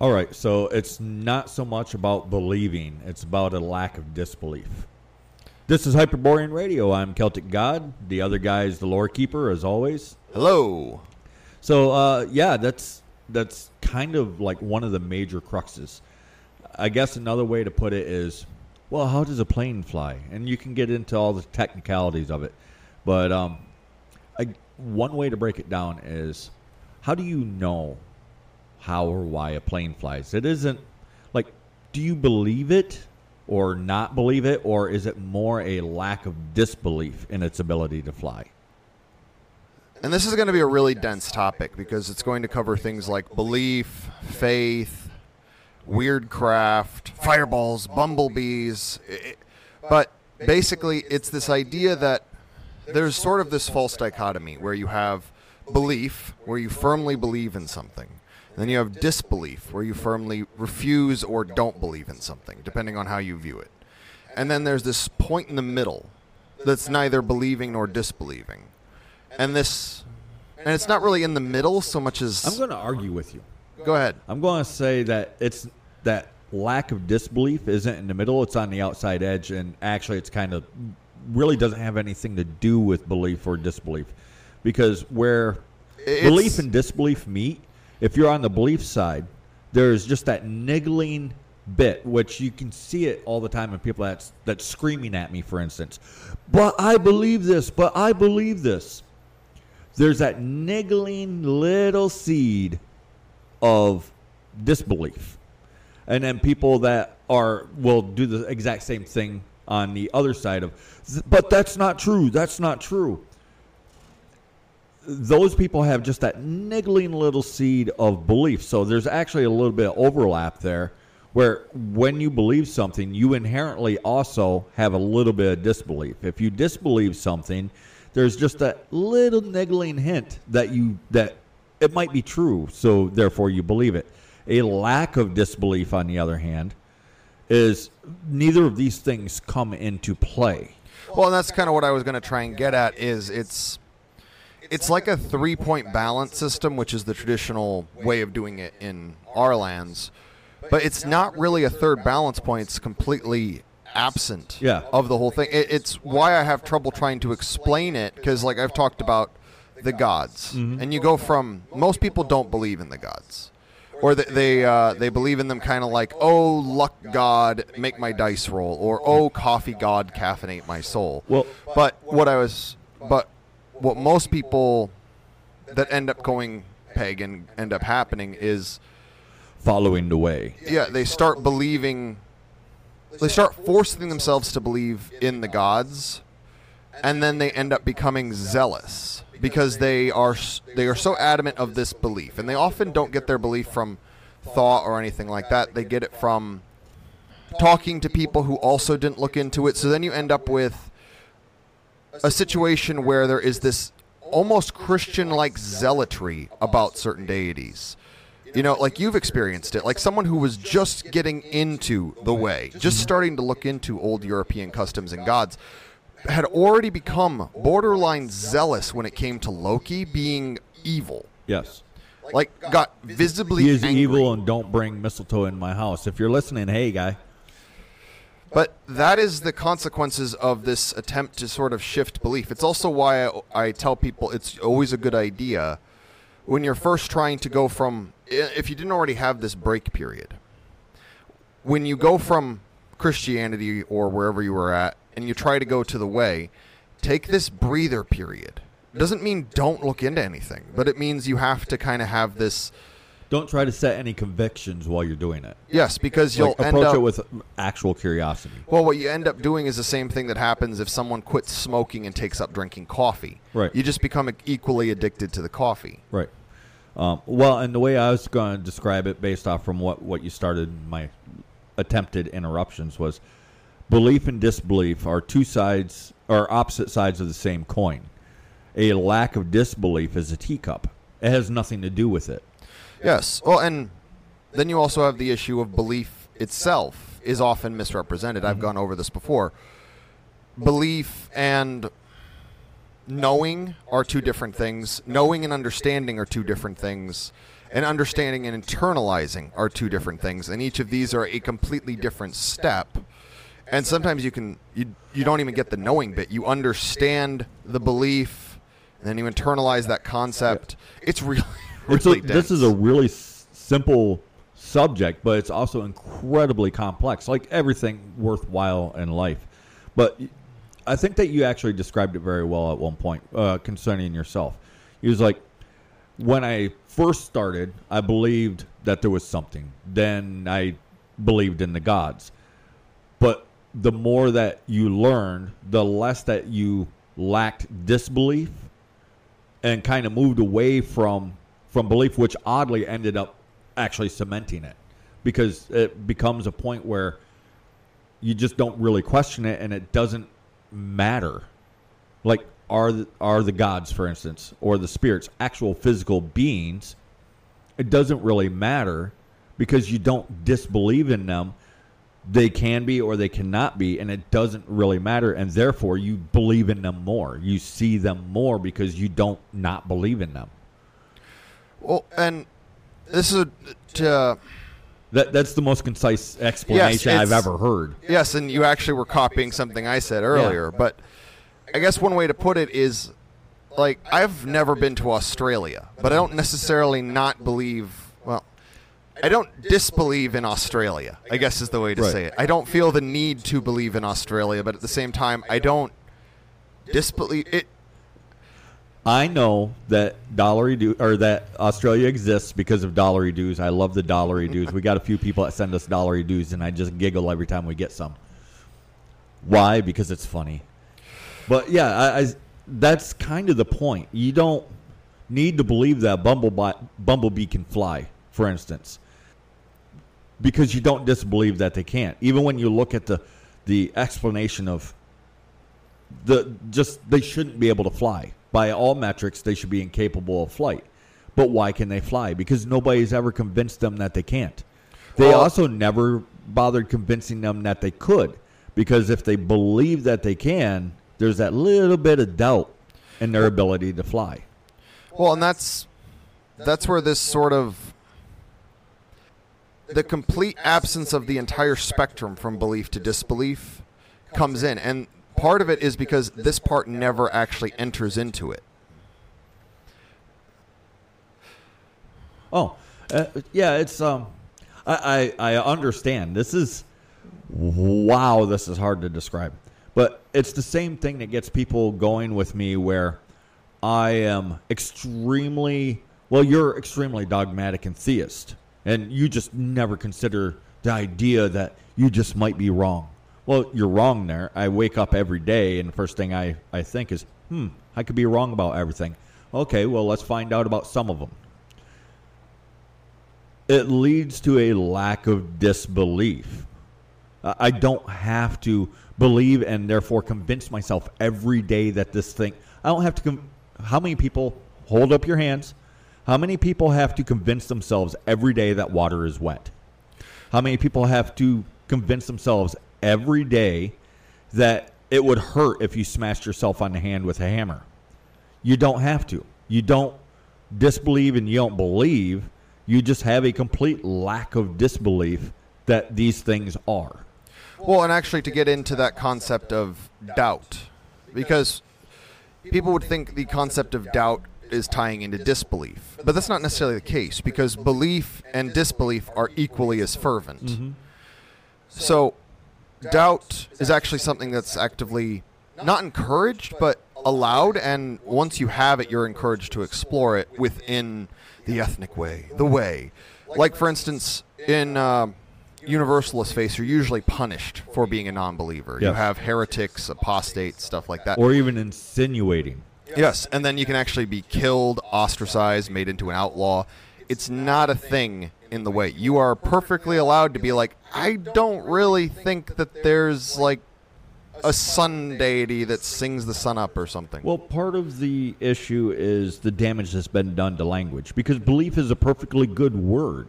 All right, so it's not so much about believing, it's about a lack of disbelief. This is Hyperborean Radio. I'm Celtic God. The other guy is the lore keeper, as always. Hello. So, uh, yeah, that's that's kind of like one of the major cruxes. I guess another way to put it is, well, how does a plane fly? And you can get into all the technicalities of it, but um, I, one way to break it down is, how do you know how or why a plane flies? It isn't like, do you believe it or not believe it, or is it more a lack of disbelief in its ability to fly? And this is going to be a really dense topic because it's going to cover things like belief, faith, weird craft, fireballs, bumblebees. But basically, it's this idea that there's sort of this false dichotomy where you have belief, where you firmly believe in something. Then you have disbelief, where you firmly refuse or don't believe in something, depending on how you view it. And then there's this point in the middle that's neither believing nor disbelieving. And this, and it's not really in the middle so much as. I'm going to argue with you. go ahead. I'm going to say that it's that lack of disbelief isn't in the middle; it's on the outside edge, and actually, it's kind of really doesn't have anything to do with belief or disbelief, because where It's- belief and disbelief meet, if you're on the belief side, there's just that niggling bit, which you can see it all the time in people that's that's screaming at me, for instance. But I believe this. But I believe this. There's that niggling little seed of disbelief. And then people that are will do the exact same thing on the other side of but that's not true. That's not true. Those people have just that niggling little seed of belief. So there's actually a little bit of overlap there where when you believe something, you inherently also have a little bit of disbelief. If you disbelieve something, there's just that little niggling hint that you that it might be true, so therefore you believe it. A lack of disbelief, on the other hand, is neither of these things come into play. Well, and that's kind of what I was going to try and get at. Is it's it's like a three point balance system, which is the traditional way of doing it in our lands, but it's not really a third balance point. It's completely absent Yeah. of the whole thing. It, it's why I have trouble trying to explain it because, like I've talked about the gods, and you go from most people don't believe in the gods. Or they they, uh, they believe in them kind of like oh luck god make my dice roll or oh coffee god caffeinate my soul. Well- but what I was but what most people that end up going pagan end up happening is Following the way. yeah they start believing they start forcing themselves to believe in the gods and then they end up becoming zealous because they are they are so adamant of this belief and they often don't get their belief from thought or anything like that they get it from talking to people who also didn't look into it so then you end up with a situation where there is this almost christian like zealotry about certain deities you know, like you've experienced it, like someone who was just getting into the way, just starting to look into old European customs and gods, had already become borderline zealous when it came to Loki being evil. Yes. Like, got visibly He is angry. evil and don't bring mistletoe in my house. If you're listening, hey guy. But that is the consequences of this attempt to sort of shift belief. It's also why I, I tell people it's always a good idea when you're first trying to go from, if you didn't already have this break period, when you go from Christianity or wherever you were at and you try to go to the way, take this breather period. Doesn't mean don't look into anything, but it means you have to kind of have this. Don't try to set any convictions while you're doing it. Yes, because you'll Like, approach up it with actual curiosity. Well, what you end up doing is the same thing that happens if someone quits smoking and takes up drinking coffee. Right. You just become equally addicted to the coffee. Right. Um, well, and the way I was going to describe it, based off from what, what you started my attempted interruptions, was belief and disbelief are two sides or opposite sides of the same coin. A lack of disbelief is a teacup. It has nothing to do with it. Yes. Well, and then you also have the issue of belief itself is often misrepresented. I've mm-hmm. gone over this before. Belief and knowing are two different things. Knowing and understanding are two different things. and understanding and internalizing are two different things, and each of these are a completely different step. And sometimes you can you you don't even get the knowing bit. You understand the belief, and then you internalize that concept. It's really, Really this is a really s- simple subject, but it's also incredibly complex, like everything worthwhile in life. But I think that you actually described it very well at one point uh, concerning yourself. He was like, when I first started, I believed that there was something. Then I believed in the gods. But the more that you learned, the less that you lacked disbelief and kind of moved away from from belief, which oddly ended up actually cementing it because it becomes a point where you just don't really question it and it doesn't matter. Like are the, are the gods, for instance, or the spirits actual physical beings? It doesn't really matter because you don't disbelieve in them. They can be or they cannot be, and it doesn't really matter. And therefore, you believe in them more. You see them more because you don't not believe in them. Well, and this is a, to uh, That that's the most concise explanation I've ever heard. Yes, and you actually were copying something I said earlier. But I guess one way to put it is like I've never been to Australia, but I don't necessarily not believe. Well, I don't disbelieve in Australia. I guess is the way to Right. say it. I don't feel the need to believe in Australia, but at the same time, I don't disbelieve it. I know that dollary do or that Australia exists because of dollary dues. I love the dollary dues. We got a few people that send us dollary dues, and I just giggle every time we get some. Why? Because it's funny. But yeah, I, I, that's kind of the point. You don't need to believe that bumblebee, bumblebee can fly, for instance, because you don't disbelieve that they can't. Even when you look at the the explanation of the just they shouldn't be able to fly. By all metrics, they should be incapable of flight. But why can they fly? Because nobody's ever convinced them that they can't. They Well- also never bothered convincing them that they could. Because if they believe that they can, there's that little bit of doubt in their ability to fly. Well, and that's that's where this sort of the complete absence of the entire spectrum from belief to disbelief comes in, and part of it is because this part never actually enters into it. Oh, uh, yeah, it's um, I, I I understand. This is wow. This is hard to describe, but it's the same thing that gets people going with me. Where I am extremely well, you're extremely dogmatic and theist, and you just never consider the idea that you just might be wrong. Well, you're wrong there. I wake up every day, and the first thing I, I think is, hmm, I could be wrong about everything. Okay, well, let's find out about some of them it leads to a lack of disbelief. I don't have to believe and therefore convince myself every day that this thing. I don't have to. How many people hold up your hands? How many people have to convince themselves every day that water is wet? How many people have to convince themselves every day that it would hurt if you smashed yourself on the hand with a hammer? You don't have to. You don't disbelieve and you don't believe. You just have a complete lack of disbelief that these things are. Well, and actually, to get into that concept of doubt, because people would think the concept of doubt is tying into disbelief, but that's not necessarily the case because belief and disbelief are equally as fervent. Mm-hmm. So, doubt is actually something that's actively not encouraged, but allowed, and once you have it, you're encouraged to explore it within the ethnic way, the way. Like, for instance, in. um Universalist faiths are usually punished for being a non-believer. You have heretics, apostates, stuff like that. Or even insinuating. yes, and then you can actually be killed, ostracized, made into an outlaw. It's not a thing in the way. You are perfectly allowed to be like, I don't really think that there's like a sun deity that sings the sun up or something. Well, part of the issue is the damage that's been done to language because belief is a perfectly good word.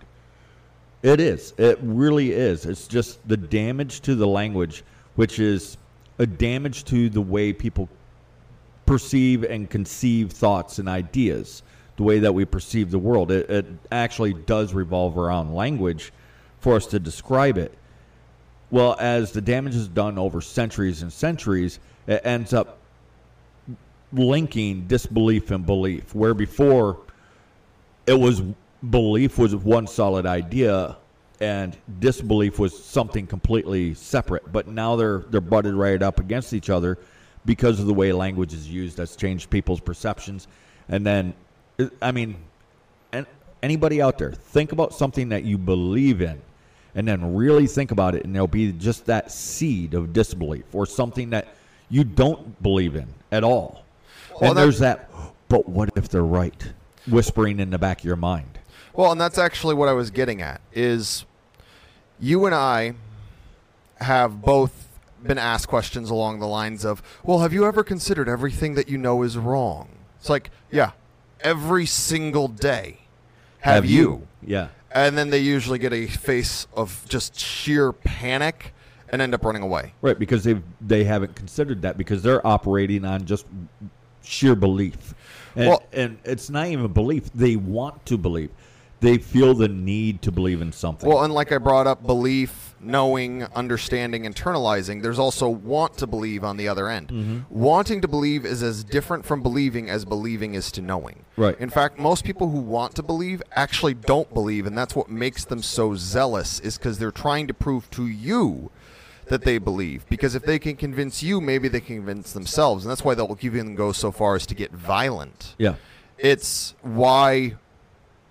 It is. It really is. It's just the damage to the language, which is a damage to the way people perceive and conceive thoughts and ideas, the way that we perceive the world. It, it actually does revolve around language for us to describe it. Well, as the damage is done over centuries and centuries, it ends up linking disbelief and belief, where before it was belief was one solid idea and disbelief was something completely separate. But now they're they're butted right up against each other because of the way language is used. That's changed people's perceptions. And then, I mean, and anybody out there, think about something that you believe in, and then really think about it, and there'll be just that seed of disbelief or something that you don't believe in at all. Well, and there's that. But what if they're right? Whispering in the back of your mind. Well, and that's actually what I was getting at is you and I have both been asked questions along the lines of, "Well, have you ever considered everything that you know is wrong?" It's like, "Yeah, every single day." Have, you? Yeah. And then they usually get a face of just sheer panic and end up running away. Right, because they they haven't considered that because they're operating on just sheer belief, and, Well- and it's not even belief. They want to believe. They feel the need to believe in something. Well, and like I brought up, belief, knowing, understanding, internalizing, there's also want to believe on the other end. Mm-hmm. Wanting to believe is as different from believing as believing is to knowing. Right. In fact, most people who want to believe actually don't believe, and that's what makes them so zealous, is because they're trying to prove to you that they believe. Because if they can convince you, maybe they can convince themselves. And that's why they'll even go so far as to get violent yeah, it's why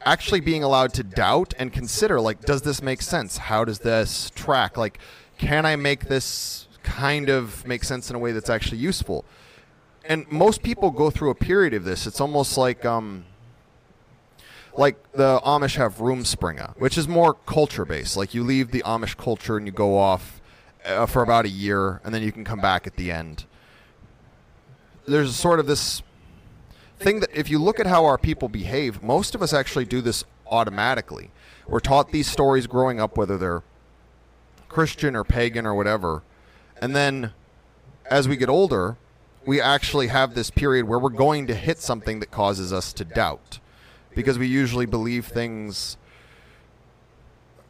actually being allowed to doubt and consider like does this make sense? How does this track? Like can i make this kind of make sense in a way that's actually useful? And most people go through a period of this. It's almost like um like the amish have rumspringa which is more culture based like you leave the amish culture and you go off uh, for about a year and then you can come back at the end. There's sort of this thing that if you look at how our people behave, most of us actually do this automatically. We're taught these stories growing up, whether they're Christian or pagan or whatever. And then as we get older, we actually have this period where we're going to hit something that causes us to doubt. Because we usually believe things.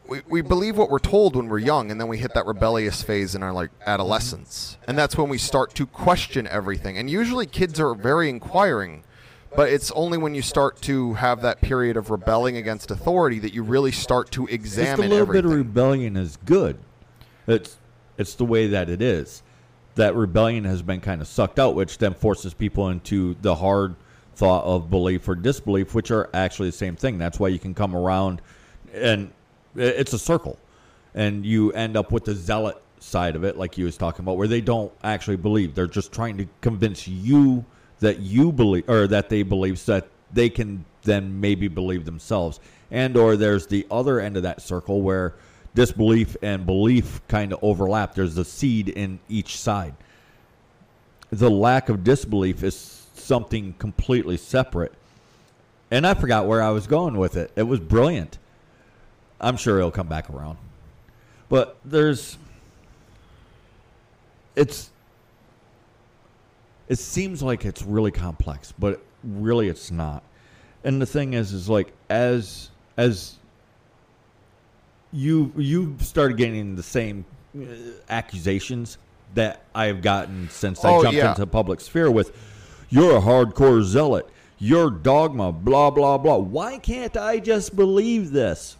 We, we believe what we're told when we're young, and then we hit that rebellious phase in our like adolescence, and that's when we start to question everything. And usually, kids are very inquiring, but it's only when you start to have that period of rebelling against authority that you really start to examine. just a little everything. bit of rebellion is good. It's it's the way that it is. That rebellion has been kind of sucked out, which then forces people into the hard thought of belief or disbelief, which are actually the same thing. That's why you can come around, and it's a circle, and you end up with the zealot side of it, like you was talking about, where they don't actually believe. They're just trying to convince you that you believe, or that they believe, so that they can then maybe believe themselves. And or there's the other end of that circle where disbelief and belief kind of overlap. There's a seed in each side. The lack of disbelief is something completely separate. And I forgot where I was going with it. It was brilliant. I'm sure it'll come back around. But there's it's it seems like it's really complex, but really it's not. And the thing is is like as as you you started getting the same uh, accusations that I have gotten since I Oh, jumped yeah. into the public sphere with you're a hardcore zealot, your dogma, blah blah blah. Why can't I just believe this?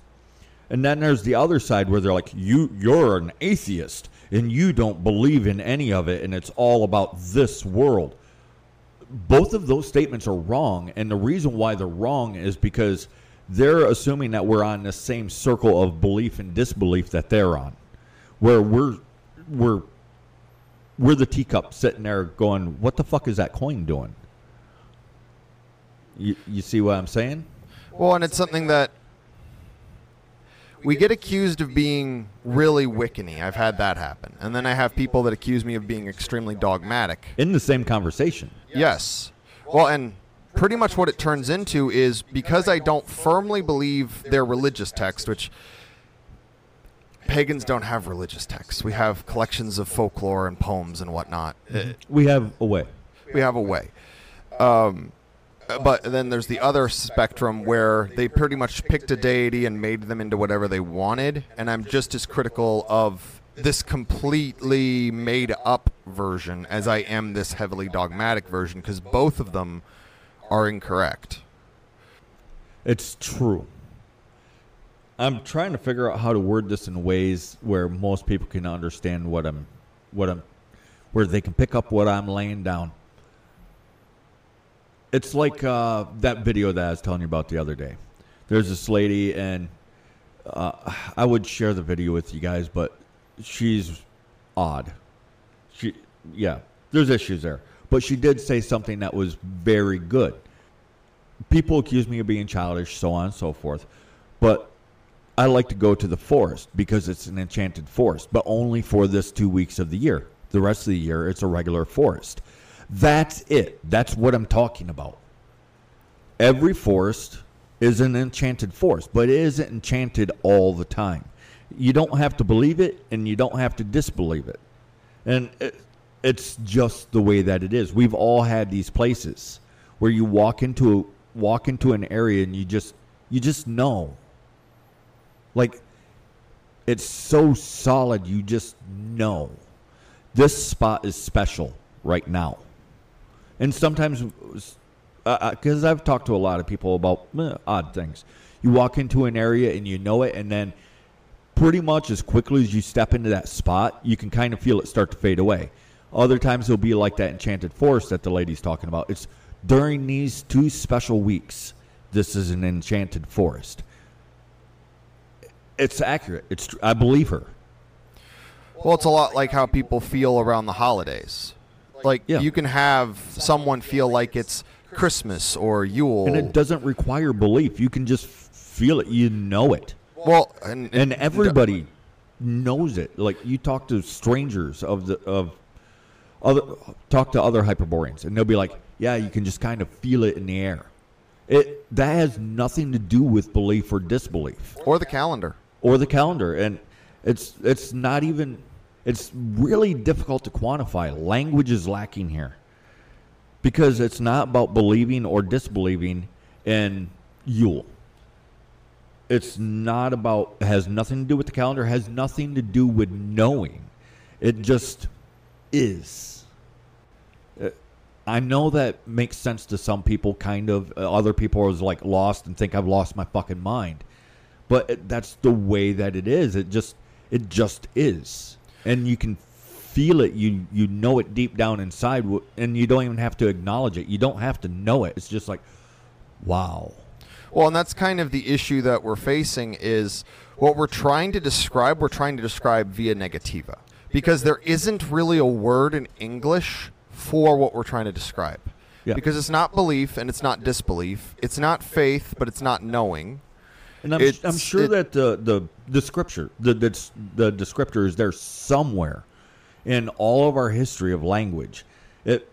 And then there's the other side where they're like, you you're an atheist and you don't believe in any of it and it's all about this world. Both of those statements are wrong, and the reason why they're wrong is because they're assuming that we're on the same circle of belief and disbelief that they're on. Where we're we're we're the teacup sitting there going, What the fuck is that coin doing? You, you see what I'm saying? Well, and it's something that we get accused of being really wiccany. I've had that happen. And then I have people that accuse me of being extremely dogmatic. In the same conversation. Yes. Well, and pretty much what it turns into is because I don't firmly believe their religious text, which pagans don't have religious texts. We have collections of folklore and poems and whatnot. We have a way. we have a way. Um, Uh, but then there's the other spectrum where they pretty much picked a deity and made them into whatever they wanted. And I'm just as critical of this completely made up version as I am this heavily dogmatic version because both of them are incorrect. It's true. I'm trying to figure out how to word this in ways where most people can understand what I'm, what I'm, where they can pick up what I'm laying down. It's like uh, that video that I was telling you about the other day. There's this lady, and uh, I would share the video with you guys, but she's odd. She, yeah, there's issues there, but she did say something that was very good. People accuse me of being childish, so on and so forth, but I like to go to the forest because it's an enchanted forest, but only for this two weeks of the year. The rest of the year, it's a regular forest. That's it. That's what I'm talking about. Every forest is an enchanted forest, but it isn't enchanted all the time. You don't have to believe it, and you don't have to disbelieve it. And it, it's just the way that it is. We've all had these places where you walk into a, walk into an area and you just you just know. Like it's so solid, you just know this spot is special right now. And sometimes, because uh, I've talked to a lot of people about eh, odd things, you walk into an area and you know it, and then pretty much as quickly as you step into that spot, you can kind of feel it start to fade away. Other times it'll be like that enchanted forest that the lady's talking about. It's during these two special weeks. This is an enchanted forest. It's accurate. It's I believe her. Well, it's a lot like how people feel around the holidays. Like Yeah. you can have someone feel like it's Christmas or Yule. And it doesn't require belief. You can just feel it. You know it. well, and, and everybody knows it. Like you talk to strangers of the of other talk to other hyperboreans, and they'll be like, "Yeah, you can just kind of feel it in the air." It that has nothing to do with belief or disbelief or the calendar. or the calendar, and it's it's not even. It's really difficult to quantify. Language is lacking here because it's not about believing or disbelieving in Yule. It's not about has nothing to do with the calendar, has nothing to do with knowing. It just is. Uh, I know that makes sense to some people, kind of. Uh, other people are like lost and think I've lost my fucking mind, but that's the way that it is. It just, it just is, and you can feel it. You you know it deep down inside, and you don't even have to acknowledge it. You don't have to know it. It's just like, wow. Well, and that's kind of the issue that we're facing is what we're trying to describe, we're trying to describe via negativa. Because there isn't really a word in English for what we're trying to describe. Yeah. Because it's not belief and it's not disbelief. It's not faith, but it's not knowing. And I'm, I'm sure it- that the, the the scripture the, the the descriptor is there somewhere in all of our history of language. It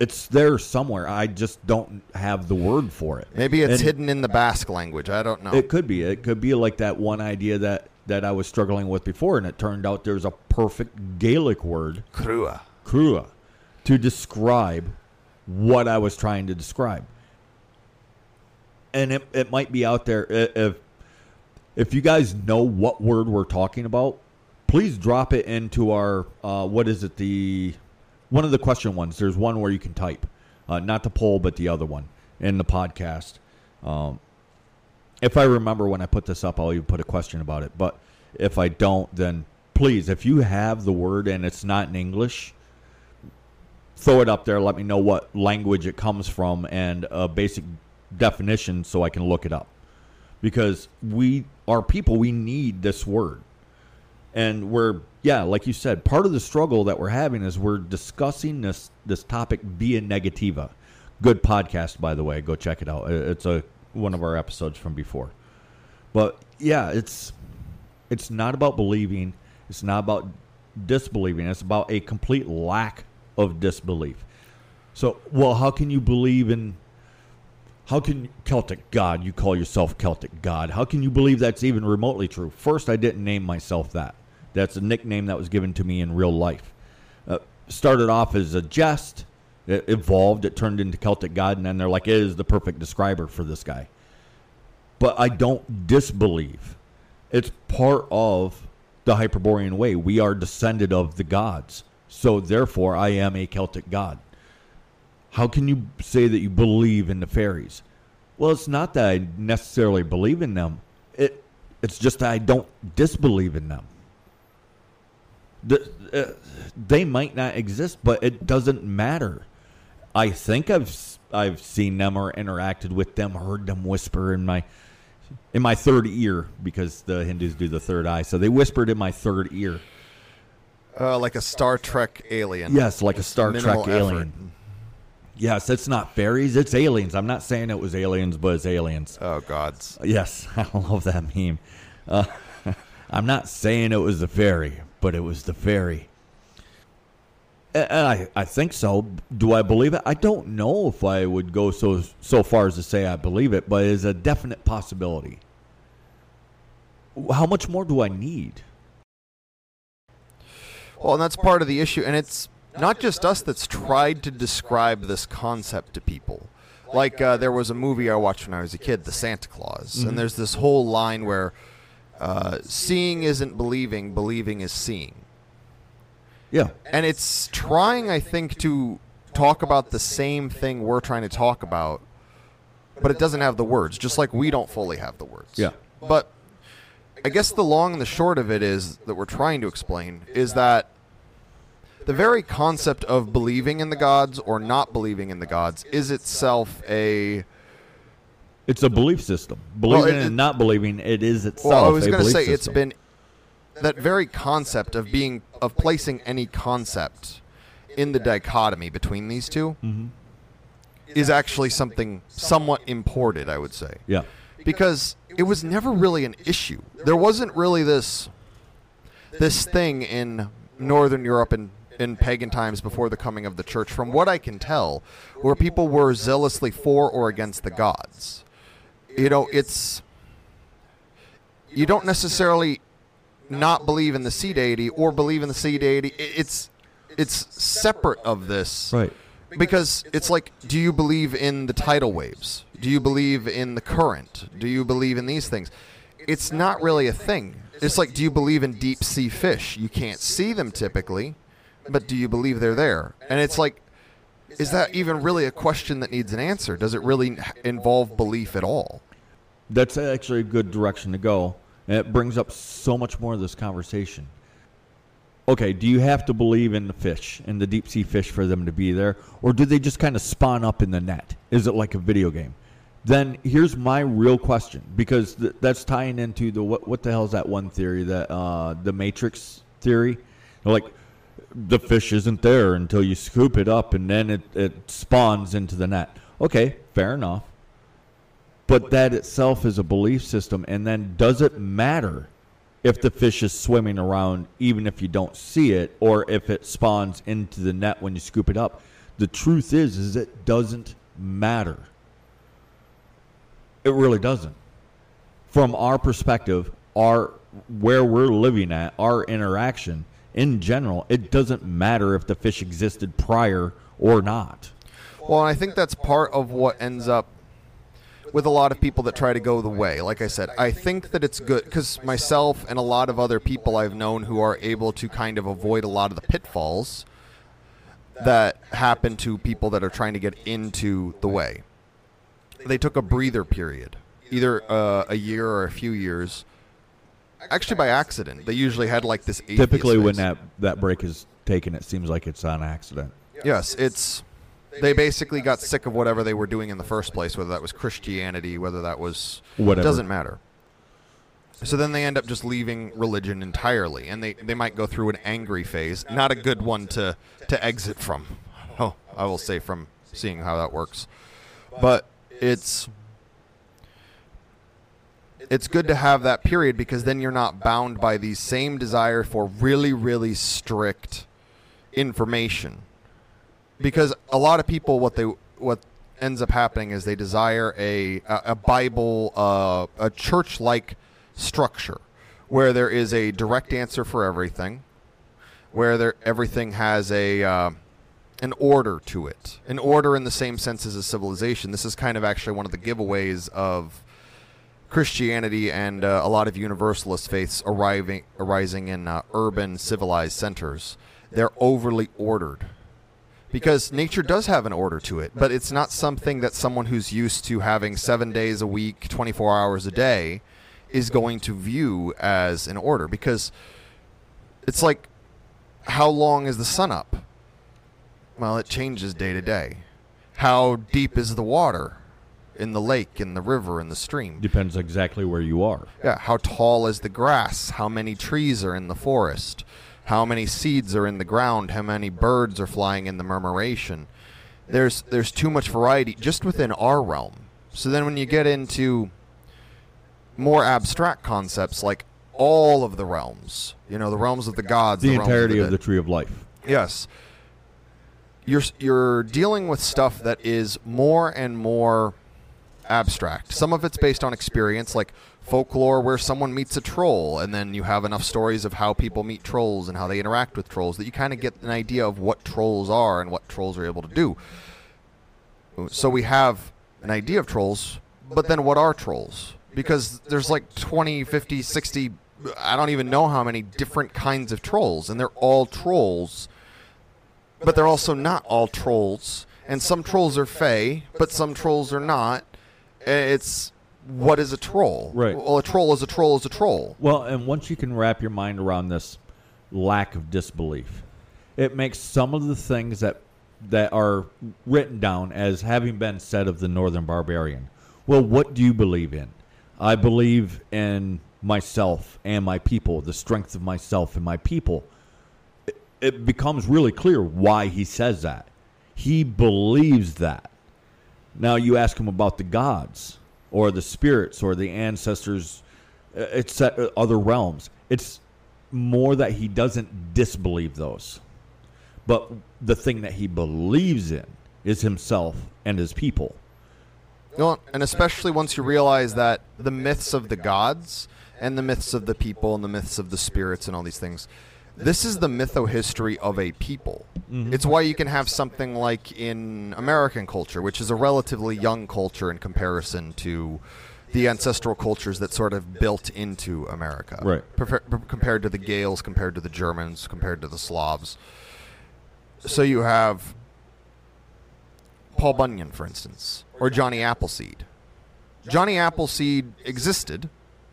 it's there somewhere. I just don't have the word for it. Maybe it's And hidden in the Basque language. I don't know. It could be. It could be like that one idea that that I was struggling with before, and it turned out there's a perfect Gaelic word, Crua. crua, to describe what I was trying to describe. And it, it might be out there if if you guys know what word we're talking about, please drop it into our uh, what is it the one of the question ones. There's one where you can type, uh, not the poll, but the other one in the podcast. Um, if I remember when I put this up, I'll even put a question about it. But if I don't, then please, if you have the word and it's not in English, throw it up there. Let me know what language it comes from and a basic definition so I can look it up. Because we are people, we need this word. And we're, yeah, like you said, part of the struggle that we're having is we're discussing this this topic via negativa. Good podcast, by the way. Go check it out. It's a one of our episodes from before. But yeah, it's it's not about believing. It's not about disbelieving. It's about a complete lack of disbelief. So, well, how can you believe in how can Celtic God, you call yourself Celtic God? How can you believe that's even remotely true? First, I didn't name myself that. That's a nickname that was given to me in real life. Uh, started off as a jest, It evolved, it turned into Celtic God, and then they're like, it is the perfect describer for this guy. But I don't disbelieve. It's part of the Hyperborean way. We are descended of the gods. So therefore, I am a Celtic God. How can you say that you believe in the fairies? Well, it's not that I necessarily believe in them. It it's just that I don't disbelieve in them. The, uh, they might not exist, but it doesn't matter. I think I've I've seen them or interacted with them, heard them whisper in my in my third ear because the Hindus do the third eye. So they whispered in my third ear. Uh, like a Star Trek alien. Yes, like a Star Minimal Trek effort. alien. Yes, it's not fairies, it's aliens. I'm not saying it was aliens, but it's aliens. Oh gods. Yes, I love that meme. Uh, I'm not saying it was the fairy, but it was the fairy. And I, I think so. Do I believe it? I don't know if I would go so so far as to say I believe it, but it's a definite possibility. How much more do I need? Well, and that's part of the issue, and it's not just us that's tried to describe this concept to people. Like uh, there was a movie I watched when I was a kid, The Santa Claus, and there's this whole line where uh, seeing isn't believing, believing is seeing. Yeah, and it's trying i think to talk about the same thing we're trying to talk about but it doesn't have the words just like we don't fully have the words Yeah. but i guess the long and the short of it is that we're trying to explain is that the very concept of believing in the gods or not believing in the gods is itself a it's a belief system. Believing it- and not believing, it is itself. well i was going to say it's been that very concept of being of placing any concept in the dichotomy between these 2 Mm-hmm. is actually something somewhat imported i would say yeah. because it was never really an issue there wasn't really this this thing in northern europe and in pagan times before the coming of the church from what i can tell where people were zealously for or against the gods. You know it's you don't necessarily not believe in the sea deity or believe in the sea deity. It's it's separate of this Right. because it's like do you believe in the tidal waves? Do you believe in the current? Do you believe in these things? It's not really a thing. It's like do you believe in deep sea fish? You can't see them typically but do you believe they're there and it's like is that even really a question that needs an answer does it really involve belief at all That's actually a good direction to go. And it brings up so much more of this conversation. Okay, do you have to believe in the fish, in the deep sea fish, for them to be there? Or do they just kind of spawn up in the net? Is it like a video game? Then here's my real question, because th- that's tying into the what, what the hell is that one theory, that uh, the Matrix theory? Like, the fish isn't there until you scoop it up and then it, it spawns into the net. Okay, fair enough. But that itself is a belief system. And then does it matter if the fish is swimming around, even if you don't see it, or if it spawns into the net when you scoop it up? The truth is, is it doesn't matter. It really doesn't. From our perspective, our where we're living at, our interaction in general, it doesn't matter if the fish existed prior or not. Well, I think that's part of what ends up with a lot of people that try to go the way. Like I said, I think that it's good because myself and a lot of other people I've known who are able to kind of avoid a lot of the pitfalls that happen to people that are trying to get into the way. They took a breather period, either uh, a year or a few years. Actually, by accident. They usually had like this. Typically, when that, that break is taken, it seems like it's on accident. Yes, it's they basically got sick of whatever they were doing in the first place, whether that was Christianity, whether that was Whatever. It doesn't matter. So then they end up just leaving religion entirely, and they, they might go through an angry phase. Not a good one to to exit from. Oh, I will say from seeing how that works, but it's it's good to have that period because then you're not bound by the same desire for really really strict information because a lot of people what they what ends up happening is they desire a a, a bible uh, a church like structure where there is a direct answer for everything where there everything has a uh, an order to it, an order in the same sense as a civilization. This is kind of actually one of the giveaways of Christianity and uh, a lot of universalist faiths arriving arising in uh, urban civilized centers. They're overly ordered because nature does have an order to it, but it's not something that someone who's used to having seven days a week, 24 hours a day, is going to view as an order because it's like how long is the sun up? Well, it changes day to day. How deep is the water in the lake, in the river, in the stream? Depends exactly where you are. Yeah, how tall is the grass? How many trees are in the forest? How many seeds are in the ground? How many birds are flying in the murmuration? There's there's too much variety just within our realm. So then when you get into more abstract concepts like all of the realms, you know, the realms of the gods, The, realms entirety of of the, the tree of life. Yes. You're you're dealing with stuff that is more and more abstract. Some of it's based on experience like folklore where someone meets a troll and then you have enough stories of how people meet trolls and how they interact with trolls that you kind of get an idea of what trolls are and what trolls are able to do. So we have an idea of trolls, but then what are trolls? Because there's like 20, 50, 60 I don't even know how many different kinds of trolls and they're all trolls but they're also not all trolls. And some trolls are fey, but some trolls are not. Eh, it's what is a troll? Right. Well, a troll is a troll is a troll. Well, and once you can wrap your mind around this lack of disbelief, it makes some of the things that that are written down as having been said of the northern barbarian. Well, what do you believe in? I believe in myself and my people, the strength of myself and my people. It, it becomes really clear why he says that. He believes that. Now you ask him about the gods or the spirits or the ancestors, uh, it's uh, other realms. It's more that he doesn't disbelieve those, but the thing that he believes in is himself and his people. Know, and especially once you realize that the myths of the gods and the myths of the people and the myths of the spirits and all these things, this is the mytho-history of a people. It's why you can have something like in American culture, which is a relatively young culture in comparison to the ancestral cultures that sort of built into America. Right. Prefer- compared to the Gaels, compared to the Germans, compared to the Slavs. So you have Paul Bunyan, for instance, or Johnny Appleseed. Johnny Appleseed existed.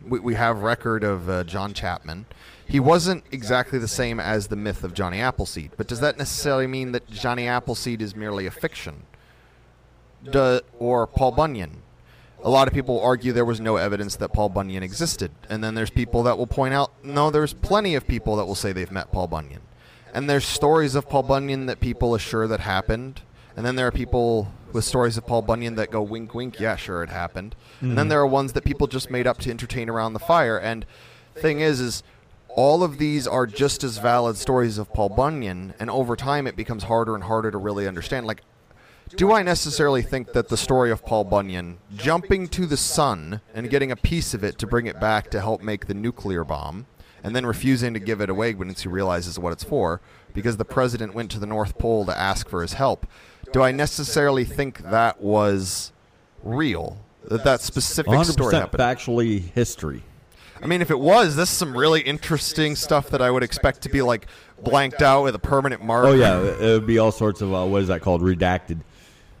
We, we have record of uh, John Chapman. He wasn't exactly the same as the myth of Johnny Appleseed, but does that necessarily mean that Johnny Appleseed is merely a fiction? Duh, or Paul Bunyan? A lot of people argue there was no evidence that Paul Bunyan existed, and then there's people that will point out, no, there's plenty of people that will say they've met Paul Bunyan, and there's stories of Paul Bunyan that people assure that happened, and then there are people with stories of Paul Bunyan that go wink, wink, yeah, sure, it happened, and then mm-hmm. there are ones that people just made up to entertain around the fire. And thing is, is all of these are just as valid stories of Paul Bunyan, and over time it becomes harder and harder to really understand. Like, do I necessarily think that the story of Paul Bunyan jumping to the sun and getting a piece of it to bring it back to help make the nuclear bomb, and then refusing to give it away once he realizes what it's for, because the president went to the North Pole to ask for his help, do I necessarily think that was real? That that specific 100% story happened? factually history. I mean, if it was, this is some really interesting stuff that I would expect to be like blanked out with a permanent mark. Oh yeah, it it would be all sorts of uh, what is that called? Redacted.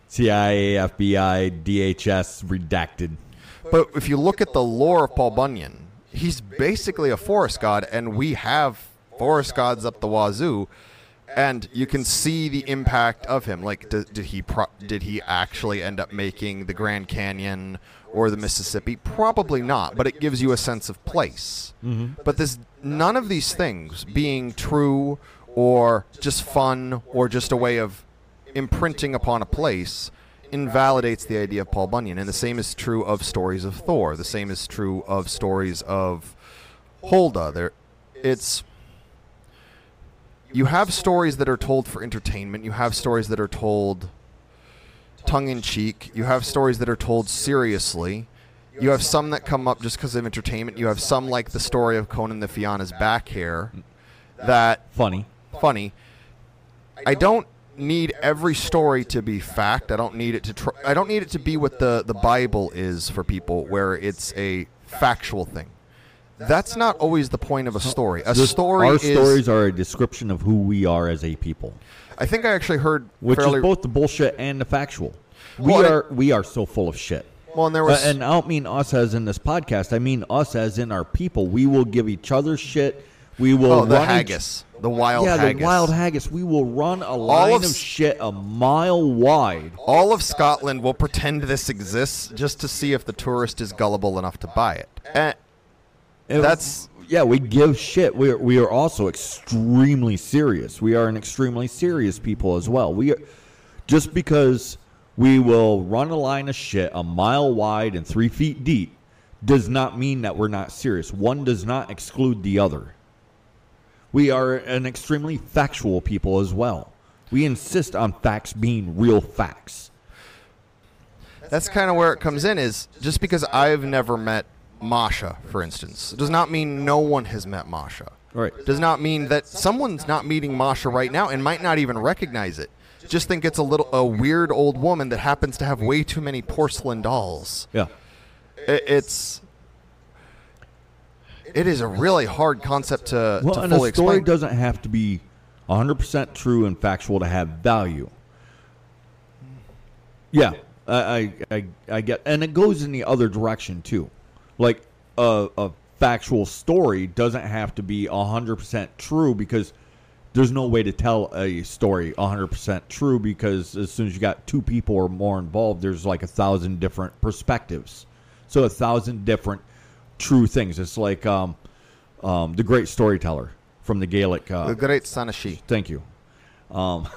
CIA, FBI, DHS, redacted. But if you look at the lore of Paul Bunyan, he's basically a forest god, and we have forest gods up the wazoo. And you can see the impact of him. Like, did, did he pro- did he actually end up making the Grand Canyon or the Mississippi? Probably not. But it gives you a sense of place. Mm-hmm. But this none of these things being true or just fun or just a way of imprinting upon a place invalidates the idea of Paul Bunyan. And the same is true of stories of Thor. The same is true of stories of Holda. There, it's you have stories that are told for entertainment. You have stories that are told tongue in cheek. You have stories that are told seriously. You have some that come up just because of entertainment. You have some like the story of Conan the Fianna's back hair that Funny. funny. I don't need every story to be fact. I don't need it to. Tr- I don't need it to be what the the Bible is for people, where it's a factual thing. That's not always the point of a story. A The- story our is. stories are a description of who we are as a people, I think I actually heard which fairly is both the bullshit and the factual. We Well, are we are so full of shit. well, and there Uh, was and I don't mean us as in this podcast. I mean us as in our people. We will give each other shit. We will oh the run each- haggis, the wild yeah, haggis. the wild haggis. We will run a line of of, s- shit a mile wide. All of Scotland will pretend this exists just to see if the tourist is gullible enough to buy it. And That's- yeah. We give shit. We are, we are also extremely serious. We are an extremely serious people as well. We are just because we will run a line of shit a mile wide and three feet deep does not mean that we're not serious. One does not exclude the other. We are an extremely factual people as well. We insist on facts being real facts. that's kind of where it comes in is just because I've never met Masha, for instance, does not mean no one has met Masha. Right. Does not mean that someone's not meeting Masha right now and might not even recognize it. Just think it's a little a weird old woman that happens to have way too many porcelain dolls. Yeah. I- It's it is a really hard concept to, Well, to and fully a story explain. doesn't have to be 100% true and factual to have value. Yeah, I, I, I, I get, and it goes in the other direction too. Like a, a factual story doesn't have to be 100% true because there's no way to tell a story 100% true because as soon as you got two people or more involved, there's like a thousand different perspectives. So a thousand different true things. It's like um, um, the great storyteller from the Gaelic. Uh, the great Sanashi. Thank you. Um,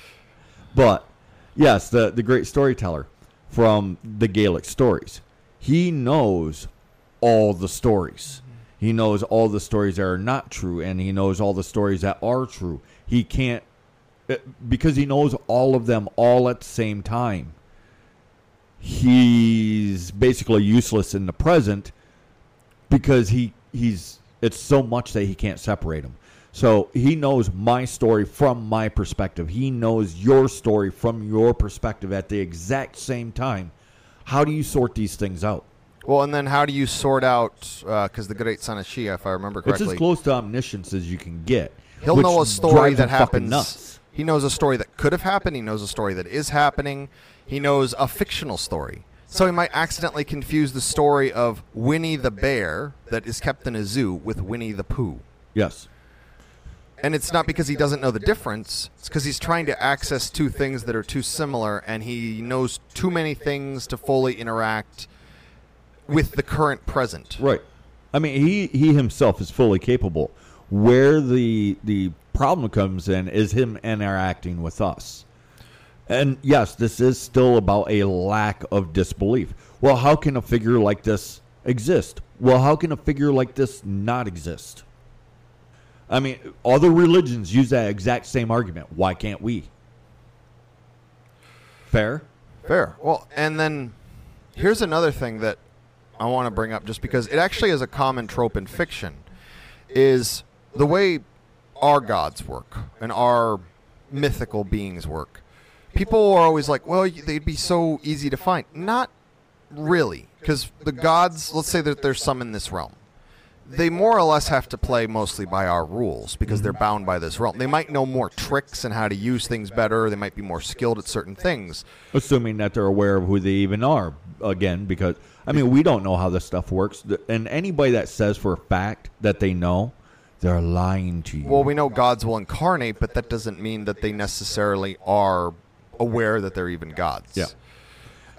but yes, the the great storyteller from the Gaelic stories. He knows all the stories. He knows all the stories that are not true, and he knows all the stories that are true. He can't eh, because he knows all of them all at the same time. He's basically useless in the present because he he's it's so much that he can't separate them. So he knows my story from my perspective. He knows your story from your perspective at the exact same time. How do you sort these things out? Well, and then how do you sort out? Uh, because the great Sanashi, if I remember correctly, It's as close to omniscience as you can get. He'll know a story that happens. He knows a story that could have happened. He knows a story that is happening. He knows a fictional story. So he might accidentally confuse the story of Winnie the Bear that is kept in a zoo with Winnie the Pooh. Yes. And it's not because he doesn't know the difference. It's because he's trying to access two things that are too similar, and he knows too many things to fully interact with the current present. Right. I mean, he he himself is fully capable. Where the the problem comes in is him interacting with us. And yes, this is still about a lack of disbelief. Well, how can a figure like this exist? Well, how can a figure like this not exist? I mean, other religions use that exact same argument. Why can't we? Fair? Fair. Well, and then here's another thing that I want to bring up just because it actually is a common trope in fiction is the way our gods work and our mythical beings work. People are always like, well, they'd be so easy to find. Not really, because the gods, let's say that there's some in this realm. They more or less have to play mostly by our rules because they're bound by this realm. They might know more tricks and how to use things better. They might be more skilled at certain things. assuming that they're aware of who they even are again because i mean we don't know how this stuff works and anybody that says for a fact that they know they're lying to you Well, we know gods will incarnate, but that doesn't mean that they necessarily are aware that they're even gods. Yeah.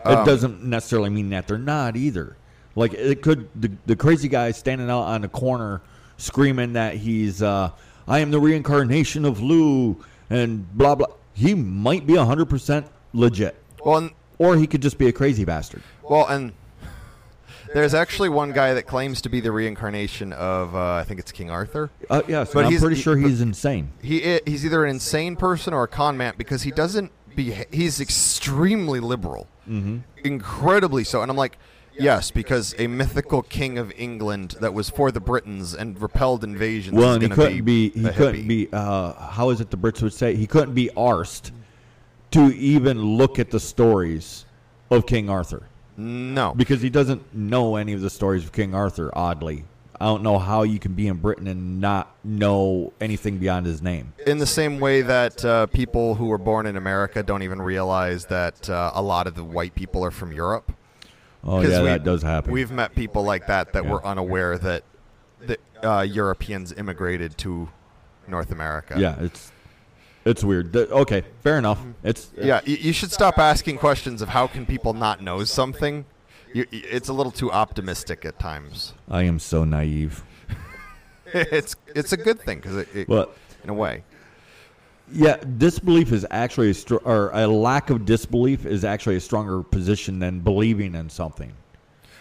um, it doesn't necessarily mean that they're not either like it could the, the crazy guy standing out on the corner screaming that he's uh i am the reincarnation of Lugh and blah blah he might be 100% legit Well, and, or he could just be a crazy bastard well, and there's actually one guy that claims to be the reincarnation of, uh, I think it's King Arthur. uh, yes But i'm he's- pretty sure he's insane He he's either an insane person or a con man because he doesn't be. He's extremely liberal, mm-hmm. incredibly so. And I'm like, Yes, because a mythical king of England that was for the Britons and repelled invasions. Well, and he couldn't be, he couldn't hippie. be uh, how is it the Brits would say he couldn't be arsed to even look at the stories of King Arthur No, because he doesn't know any of the stories of King Arthur. Oddly, I don't know how you can be in Britain and not know anything beyond his name. in the same way that uh, people who were born in America don't even realize that uh, a lot of the white people are from Europe. Oh yeah, we- that does happen. We've met people like that that Yeah. were unaware that that uh, Europeans immigrated to North America. yeah, it's it's weird. Okay, fair enough. It's Yeah, y- you should stop asking questions of how can people not know something. You, it's a little too optimistic at times. I am so naive. it's it's a good thing because it, it But in a way. Yeah, disbelief is actually a str- or a lack of disbelief is actually a stronger position than believing in something.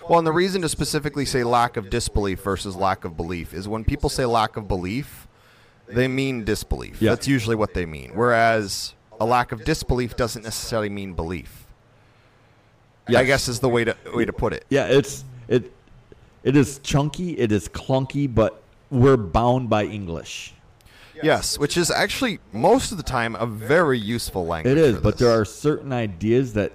Well, and the reason to specifically say lack of disbelief versus lack of belief is when people say lack of belief, they mean disbelief. Yeah. That's usually what they mean. Whereas a lack of disbelief doesn't necessarily mean belief. I guess is the way to way to put it. Yeah, it's it it is chunky, it is clunky, but we're bound by English. Yes, which is actually most of the time a very useful language. It is, but there are certain ideas that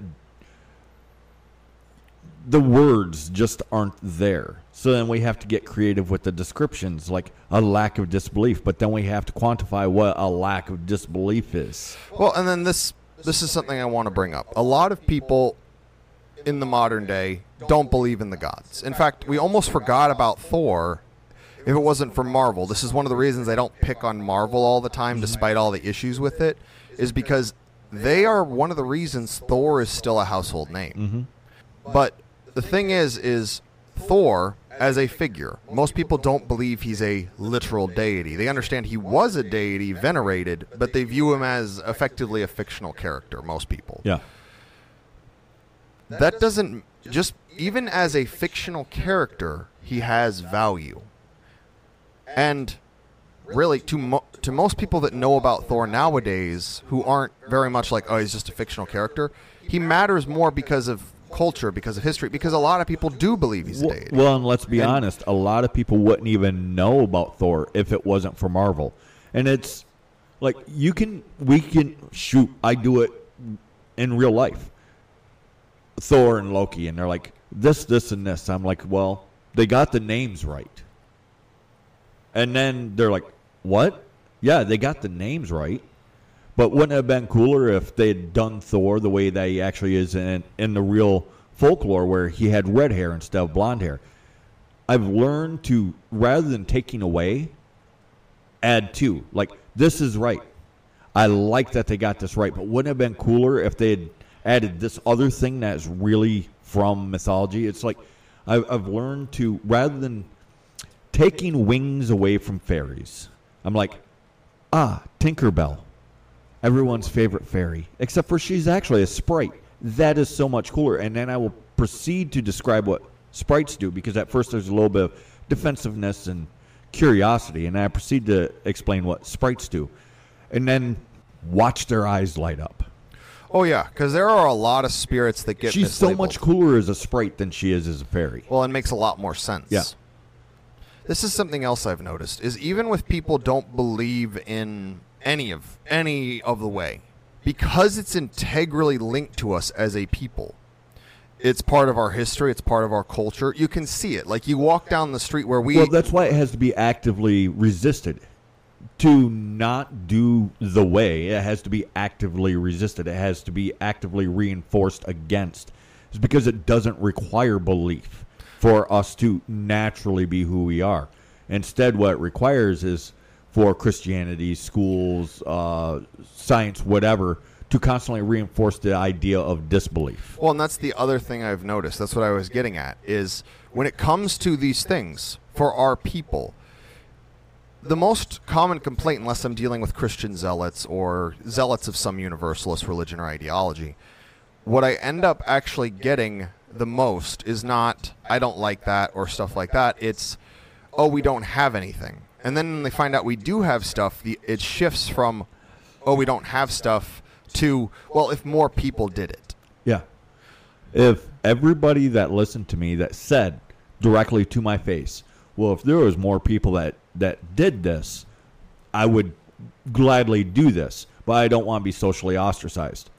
the words just aren't there. So then we have to get creative with the descriptions, like a lack of disbelief. But then we have to quantify what a lack of disbelief is. Well, and then this this is something I want to bring up. A lot of people in the modern day don't believe in the gods. In fact, we almost forgot about Thor if it wasn't for Marvel. This is one of the reasons I don't pick on Marvel all the time despite all the issues with it is because they are one of the reasons Thor is still a household name. Mm-hmm. But the thing is is Thor as a figure, most people don't believe he's a literal deity. They understand he was a deity venerated, but they view him as effectively a fictional character, most people. Yeah. That doesn't just even as a fictional character, he has value. And really to mo- to most people that know about Thor nowadays who aren't very much like oh he's just a fictional character, he matters more because of culture, because of history, because a lot of people do believe he's a Well, deity. well, and let's be And- honest, a lot of people wouldn't even know about Thor if it wasn't for Marvel. And it's like you can, we can shoot. I do it in real life. Thor and Loki, and they're like this, this, and this. I'm like, well, they got the names right. And then they're like, what? Yeah, they got the names right. But wouldn't it have been cooler if they had done Thor the way that he actually is in, in the real folklore, where he had red hair instead of blonde hair? I've learned to, rather than taking away, add to. Like, this is right. I like that they got this right, but wouldn't it have been cooler if they had added this other thing that's really from mythology? It's like I've, I've learned to, rather than taking wings away from fairies, I'm like, ah, Tinkerbell everyone's favorite fairy, except for she's actually a sprite. That is so much cooler. And then I will proceed to describe what sprites do because at first there's a little bit of defensiveness and curiosity, and I proceed to explain what sprites do, and then watch their eyes light up. oh yeah, because there are a lot of spirits that get She's so much cooler as a sprite than she is as a fairy. Well, it makes a lot more sense. Yeah. This is something else I've noticed is even with people don't believe in any of any of the way because it's integrally linked to us as a people. It's part of our history, it's part of our culture. You can see it. Like you walk down the street where we Well, that's why it has to be actively resisted. To not do the way, it has to be actively resisted. It has to be actively reinforced against. It's because it doesn't require belief for us to naturally be who we are. Instead, what it requires is for Christianity, schools, uh, science, whatever, to constantly reinforce the idea of disbelief. Well, and that's the other thing I've noticed. That's what I was getting at is when it comes to these things for our people, the most common complaint, unless I'm dealing with Christian zealots or zealots of some universalist religion or ideology, what I end up actually getting the most is not I don't like that or stuff like that. It's oh we don't have anything, and then when they find out we do have stuff, the, it shifts from oh we don't have stuff to well if more people did it. Yeah. If everybody that listened to me that said directly to my face, "Well, if there was more people that that did this, I would gladly do this, but I don't want to be socially ostracized."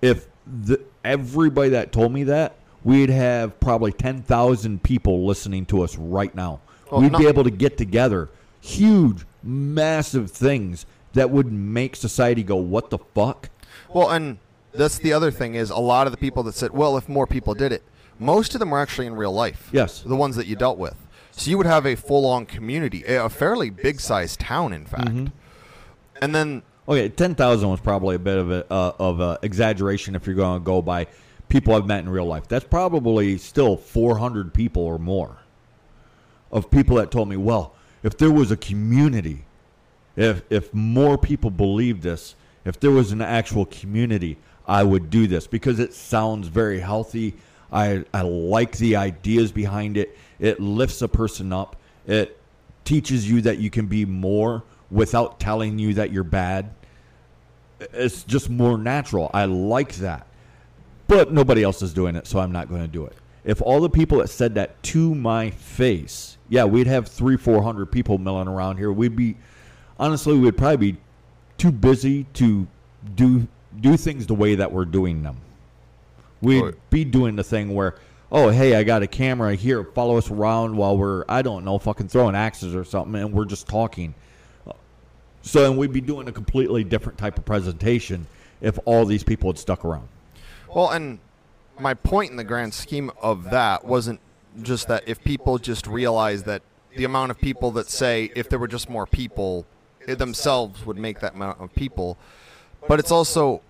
If the, everybody that told me that, we'd have probably 10,000 people listening to us right now. Well, we'd be able to get together huge, massive things that would make society go, "What the fuck?" Well, and that's the other thing is a lot of the people that said, "Well, if more people did it," most of them were actually in real life. Yes. the ones that you dealt with. So you would have a full-on community, a fairly big-sized town, in fact. Mm-hmm. And then Okay, ten thousand was probably a bit of a uh, of a exaggeration if you're going to go by people I've met in real life. That's probably still four hundred people or more of people that told me, well, if there was a community, if if more people believed this, if there was an actual community, I would do this because it sounds very healthy. I I like the ideas behind it. It lifts a person up. It teaches you that you can be more without telling you that you're bad. It's just more natural. I like that. But nobody else is doing it, so I'm not going to do it. If all the people that said that to my face, yeah, we'd have three, four hundred people milling around here. We'd be, honestly, we'd probably be too busy to do do things the way that we're doing them. We'd Right. be doing the thing where, oh, hey, I got a camera here, follow us around while we're, I don't know, fucking throwing axes or something, and we're just talking. So, and we'd be doing a completely different type of presentation if all these people had stuck around. Well, and my point in the grand scheme of that wasn't just that if people just realize that the amount of people that say if there were just more people, it themselves would make that amount of people, but it's also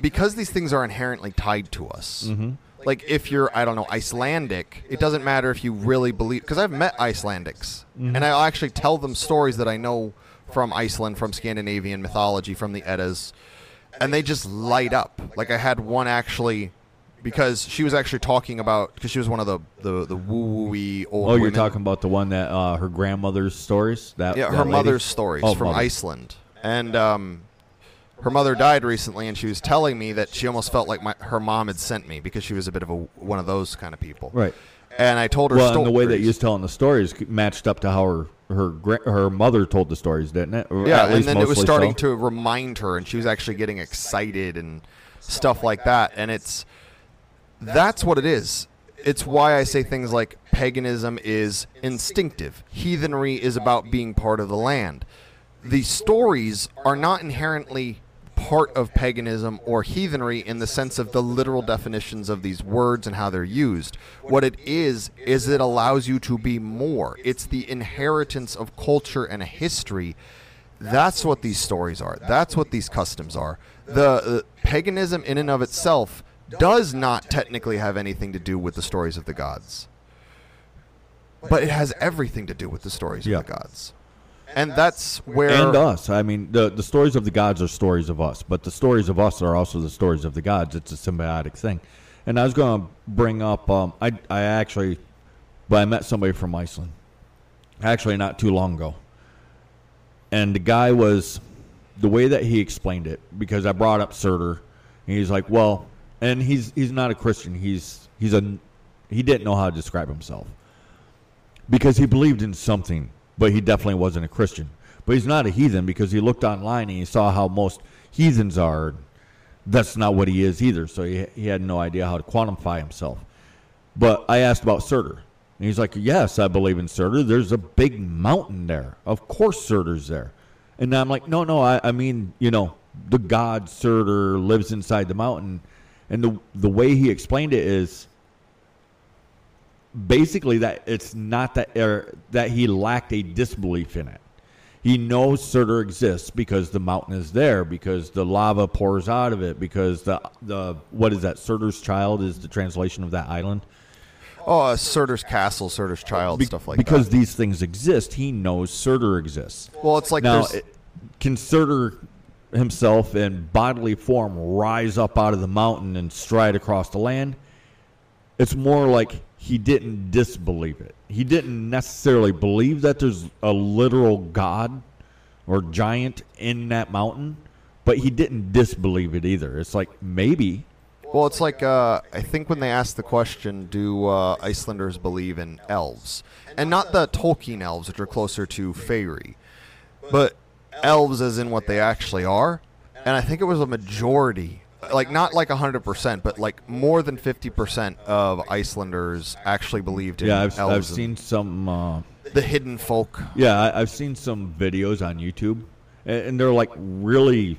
because these things are inherently tied to us. Mm-hmm. Like if you're, I don't know, Icelandic, it doesn't matter if you really believe. Because I've met Icelandics, mm-hmm. and I'll actually tell them stories that I know from Iceland, from Scandinavian mythology, from the Eddas, and they just light up. Like I had one actually, because she was actually talking about because she was one of the the the woo wooey old. Oh, you're women. talking about the one that uh, her grandmother's stories. That Yeah, that her lady? mother's stories Oh, from mother. Iceland, and um, her mother died recently, and she was telling me that she almost felt like my, her mom had sent me because she was a bit of a one of those kind of people. Right. And I told her Well, stories. and the way that you was telling the stories matched up to how her her her mother told the stories, didn't it? Or yeah, and then it was starting so. to remind her, and she was actually getting excited and stuff like that. And it's that's what it is. It's why I say things like paganism is instinctive. Heathenry is about being part of the land. The stories are not inherently part of paganism or heathenry in the sense of the literal definitions of these words and how they're used. What it is, is it allows you to be more. It's the inheritance of culture and history. That's what these stories are. That's what these customs are. The uh, paganism, in and of itself, does not technically have anything to do with the stories of the gods, but it has everything to do with the stories Yeah. of the gods, and that's where and us. I mean, the the stories of the gods are stories of us, but the stories of us are also the stories of the gods. It's a symbiotic thing. And I was going to bring up. Um, I I actually, but I met somebody from Iceland, actually not too long ago, and the guy was the way that he explained it because I brought up Surtur, and he's like, well, and he's he's not a Christian. He's he's a he didn't know how to describe himself because he believed in something, but he definitely wasn't a Christian. But he's not a heathen because he looked online and he saw how most heathens are. That's not what he is either. So he, he had no idea how to quantify himself. But I asked about Surtur. And he's like, Yes, I believe in Surtur. There's a big mountain there. Of course, Surtur's there. And I'm like, No, no, I, I mean, you know, the god Surtur lives inside the mountain. And the, the way he explained it is basically that it's not that er, that he lacked a disbelief in it. He knows Surtur exists because the mountain is there, because the lava pours out of it, because the the what is that? Surtur's child is the translation of that island. oh, uh, Surtur's castle, Surtur's child, Be- stuff like because that. Because these things exist, he knows Surtur exists. Well, it's like now, it, can Surtur himself in bodily form rise up out of the mountain and stride across the land? It's more like he didn't disbelieve it. He didn't necessarily believe that there's a literal god or giant in that mountain, but he didn't disbelieve it either. It's like maybe, Well, it's like uh, I think when they asked the question, do uh, Icelanders believe in elves, and not the Tolkien elves, which are closer to fairy, but elves as in what they actually are, and I think it was a majority. Like not like hundred percent, but like more than fifty percent of Icelanders actually believed in Yeah, I've. I've seen some. Uh, the hidden folk. yeah, I, I've seen some videos on YouTube, and, and they're like really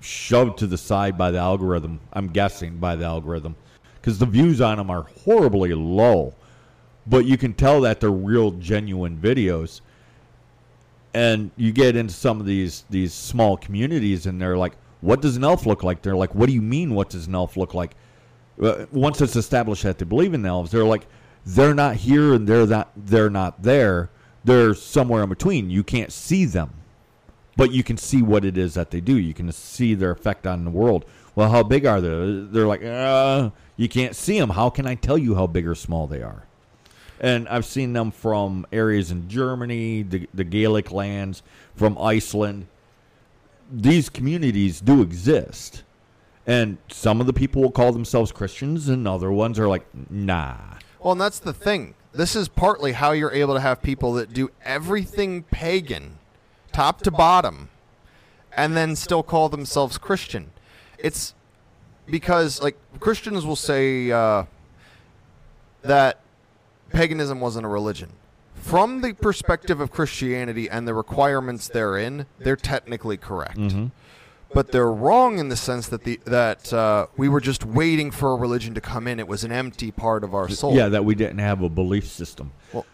shoved to the side by the algorithm. I'm guessing by the algorithm, because the views on them are horribly low, but you can tell that they're real, genuine videos. And you get into some of these these small communities, and they're like, "What does an elf look like?" They're like, "What do you mean? What does an elf look like?" Uh, once it's established that they believe in elves, they're like, they're not here and they're not they're not there. They're somewhere in between. You can't see them, but you can see what it is that they do. You can see their effect on the world. Well, how big are they? They're like, uh, you can't see them. How can I tell you how big or small they are? And I've seen them from areas in Germany, the, the Gaelic lands, from Iceland. These communities do exist. And some of the people will call themselves Christians, and other ones are like, nah. Well, and that's the thing. This is partly how you're able to have people that do everything pagan, top to bottom, and then still call themselves Christian. It's because, like, Christians will say uh, that paganism wasn't a religion. From the perspective of Christianity and the requirements therein, they're technically correct. But they're wrong in the sense that the that uh, we were just waiting for a religion to come in. It was an empty part of our soul. Yeah, that we didn't have a belief system. Well,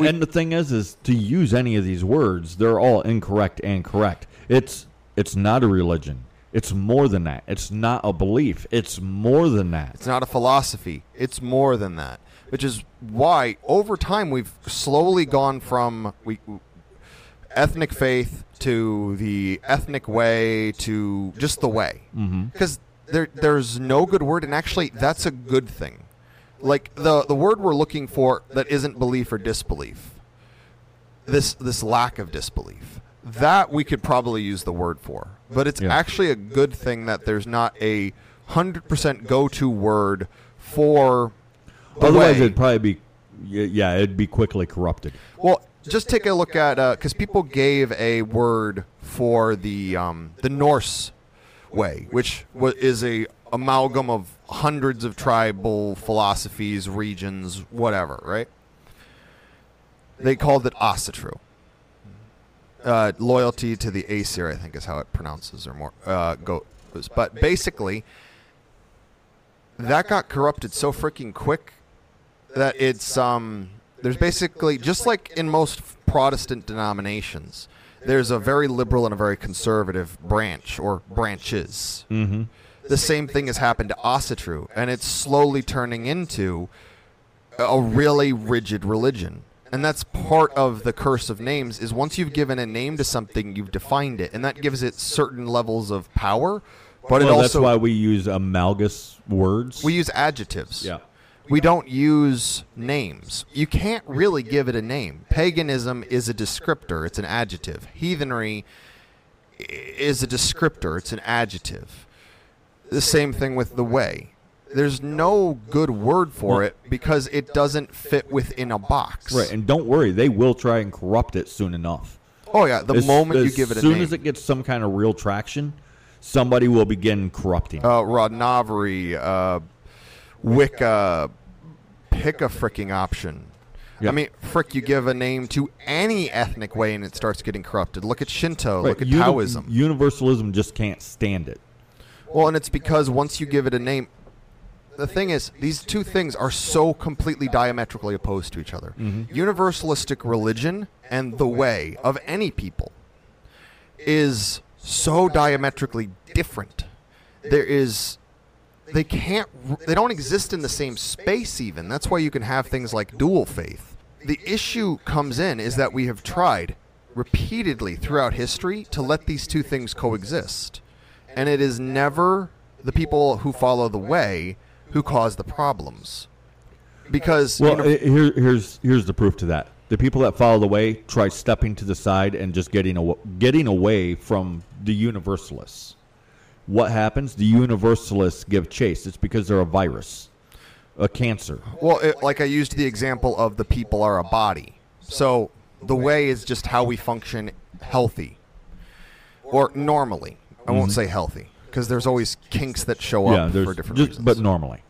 we- and the thing is, is to use any of these words, they're all incorrect and correct. It's it's not a religion. It's more than that. It's not a belief. It's more than that. It's not a philosophy. It's more than that. Which is why over time we've slowly gone from we ethnic faith to the ethnic way to just the way. Mm-hmm. Because there there's no good word, and actually that's a good thing. Like the the word we're looking for that isn't belief or disbelief. This this lack of disbelief. That we could probably use the word for. But it's Yeah. actually a good thing that there's not a hundred percent go to word for Otherwise, it'd probably be yeah, it'd be quickly corrupted. Well, just take a look at because people gave a word for the um, the Norse way, which is a amalgam of hundreds of tribal philosophies, regions, whatever. Right? They called it Asatru. Uh, loyalty to the Aesir, I think, is how it pronounces or more uh, goes. But basically, that got corrupted so freaking quick that it's um there's basically just like in most Protestant denominations, there's a very liberal and a very conservative branch or branches. Mm-hmm. The same thing has happened to Asatru, and it's slowly turning into a really rigid religion. And that's part of the curse of names is once you've given a name to something, you've defined it, and that gives it certain levels of power. But it well, also that's why we use amalgous words. we use adjectives. yeah. We don't use names. You can't really give it a name. Paganism is a descriptor, it's an adjective. Heathenry is a descriptor, it's an adjective. The same thing with the way. There's no good word for it because it doesn't fit within a box. Right, and don't worry, they will try and corrupt it soon enough. Oh yeah, the As- moment you give it a name. as soon as it gets some kind of real traction, somebody will begin corrupting. it. uh, Rodnovery, uh, Wicca, pick a freaking option. Yeah. I mean, frick, you give a name to any ethnic way and it starts getting corrupted. Look at Shinto, Right, look at uni- Taoism. Universalism just can't stand it. well, and it's because once you give it a name, the thing is, these two things are so completely diametrically opposed to each other. Mm-hmm. Universalistic religion and the way of any people is so diametrically different. There is they can't they don't exist in the same space even. That's why you can have things like dual faith. The issue comes in is that we have tried repeatedly throughout history to let these two things coexist. And it is never the people who follow the way who cause the problems. Because Well, you know, eh, here, here's here's the proof to that. The people that follow the way try stepping to the side and just getting aw- getting away from the universalists. What happens? The universalists give chase. It's because they're a virus, a cancer. Well, it, like I used the example of the people are a body. So the way is just how we function healthy or normally. I won't say healthy because there's always kinks that show Mm-hmm. yeah, up for different just- reasons. but normally.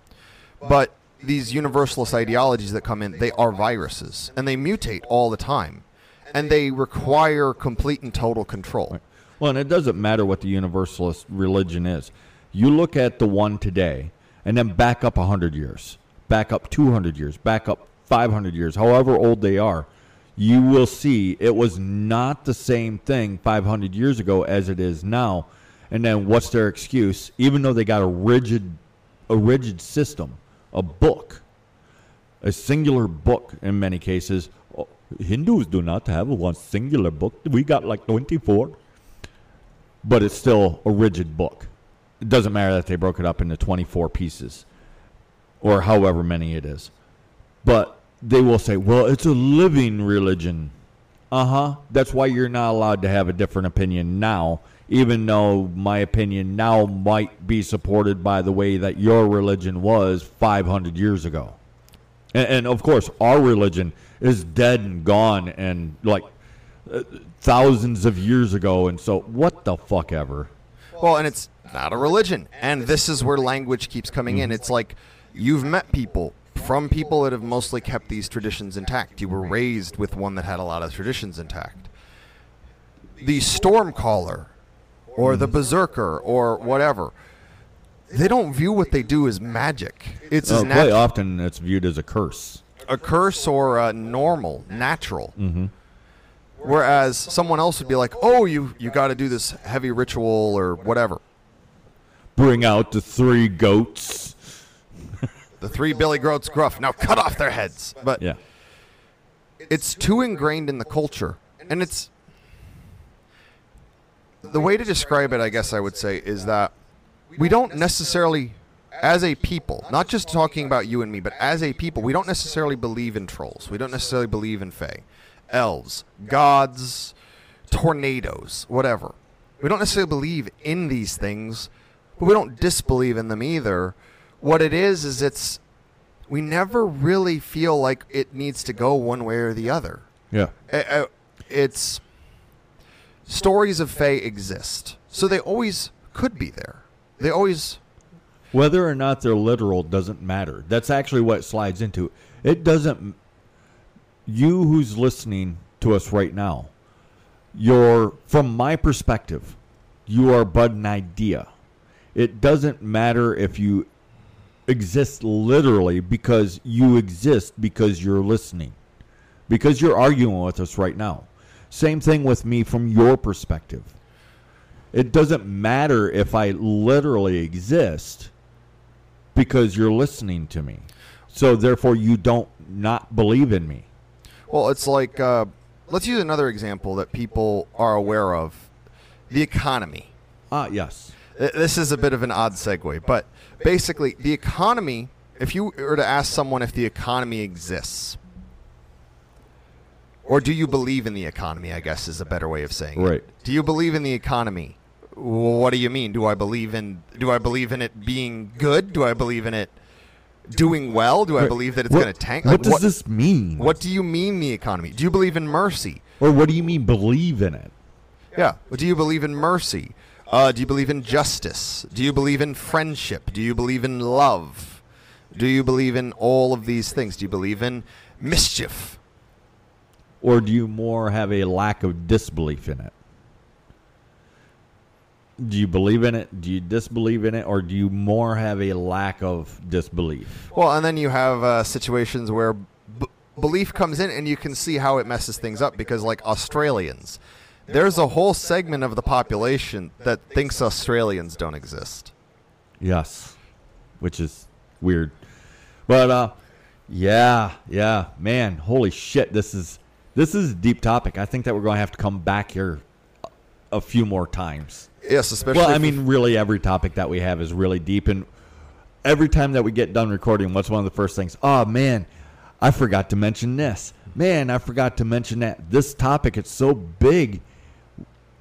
But these universalist ideologies that come in, they are viruses and they mutate all the time. And they require complete and total control. Well, and it doesn't matter what the universalist religion is. You look at the one today, and then back up 100 years, back up 200 years, back up 500 years, however old they are, you will see it was not the same thing 500 years ago as it is now. And then what's their excuse? Even though they got a rigid, a rigid system, a book, a singular book in many cases. Oh, Hindus do not have one singular book. We got like 24 but it's still a rigid book. It doesn't matter that they broke it up into 24 pieces or however many it is. But they will say, well, it's a living religion. Uh huh. That's why you're not allowed to have a different opinion now, even though my opinion now might be supported by the way that your religion was 500 years ago. And, and of course, our religion is dead and gone and like uh, thousands of years ago. And so, what the fuck ever? Well, and it's not a religion. And this is where language keeps coming in. It's like you've met people from people that have mostly kept these traditions intact. You were raised with one that had a lot of traditions intact. The storm caller, or the Berserker or whatever, they don't view what they do as magic. It's Uh, as quite often, it's viewed as a curse. a curse or a normal, natural. Mm-hmm. Whereas someone else would be like, "Oh, you you got to do this heavy ritual or whatever." Bring out the three goats. The three Billy Groats gruff. Now cut off their heads. But Yeah. it's too ingrained in the culture, and it's the way to describe it. I guess I would say is that we don't necessarily, as a people, not just talking about you and me, but as a people, we don't necessarily believe in trolls. We don't necessarily believe in fae, elves, gods, tornadoes, whatever. We don't necessarily believe in these things, but we don't disbelieve in them either. What it is is it's we never really feel like it needs to go one way or the other. Yeah. It's stories of Fae exist, so they always could be there. They always Whether or not they're literal doesn't matter. That's actually what it slides into. It doesn't. You who's listening to us right now, you're, from my perspective, you are but an idea. It doesn't matter if you exist literally because you exist because you're listening, because you're arguing with us right now. Same thing with me from your perspective. It doesn't matter if I literally exist because you're listening to me. So therefore you don't not believe in me. Well, it's like uh, let's use another example that people are aware of: the economy. Ah, yes. This is a bit of an odd segue, but basically, the economy. If you were to ask someone if the economy exists, or do you believe in the economy, I guess is a better way of saying it. Right. Do you believe in the economy? What do you mean? Do I believe in do I believe in it being good? Do I believe in it doing well? Do I believe that it's going to tank? What Like, does this mean? What do you mean the economy? Do you believe in mercy? Or what do you mean believe in it? Yeah. Do you believe in mercy? Uh, do you believe in justice? Do you believe in friendship? Do you believe in love? Do you believe in all of these things? Do you believe in mischief? Or do you more have a lack of disbelief in it? Do you believe in it? Do you disbelieve in it? Or do you more have a lack of disbelief? Well, and then you have uh, situations where b- belief comes in, and you can see how it messes things up because, like Australians, there's a whole segment of the population that thinks Australians don't exist. Yes. Which is weird. But uh yeah, yeah, man, holy shit, this is this is a deep topic. I think that we're going to have to come back here a- a few more times. Yes, especially. Well, I mean, really every topic that we have is really deep and every time that we get done recording, what's one of the first things? Oh man, I forgot to mention this. Man, I forgot to mention that. This topic it's so big.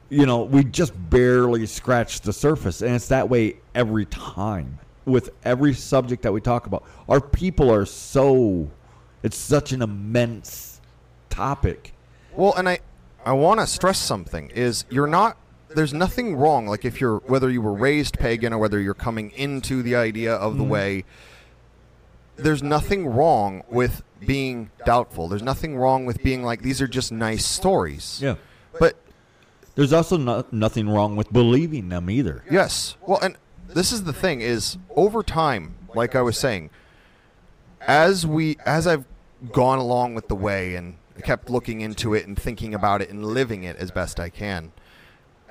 you know, we just barely scratched the surface, and it's that way every time with every subject that we talk about. Our people are so it's such an immense topic. Well, and I I want to stress something is you're not there's nothing wrong like if you're whether you were raised pagan or whether you're coming into the idea of the mm-hmm. way there's nothing wrong with being doubtful. There's nothing wrong with being like these are just nice stories. Yeah. But There's also no, nothing wrong with believing them either. Yes. Well, and this is the thing is over time, like I was saying, as we as I've gone along with the way and kept looking into it and thinking about it and living it as best I can,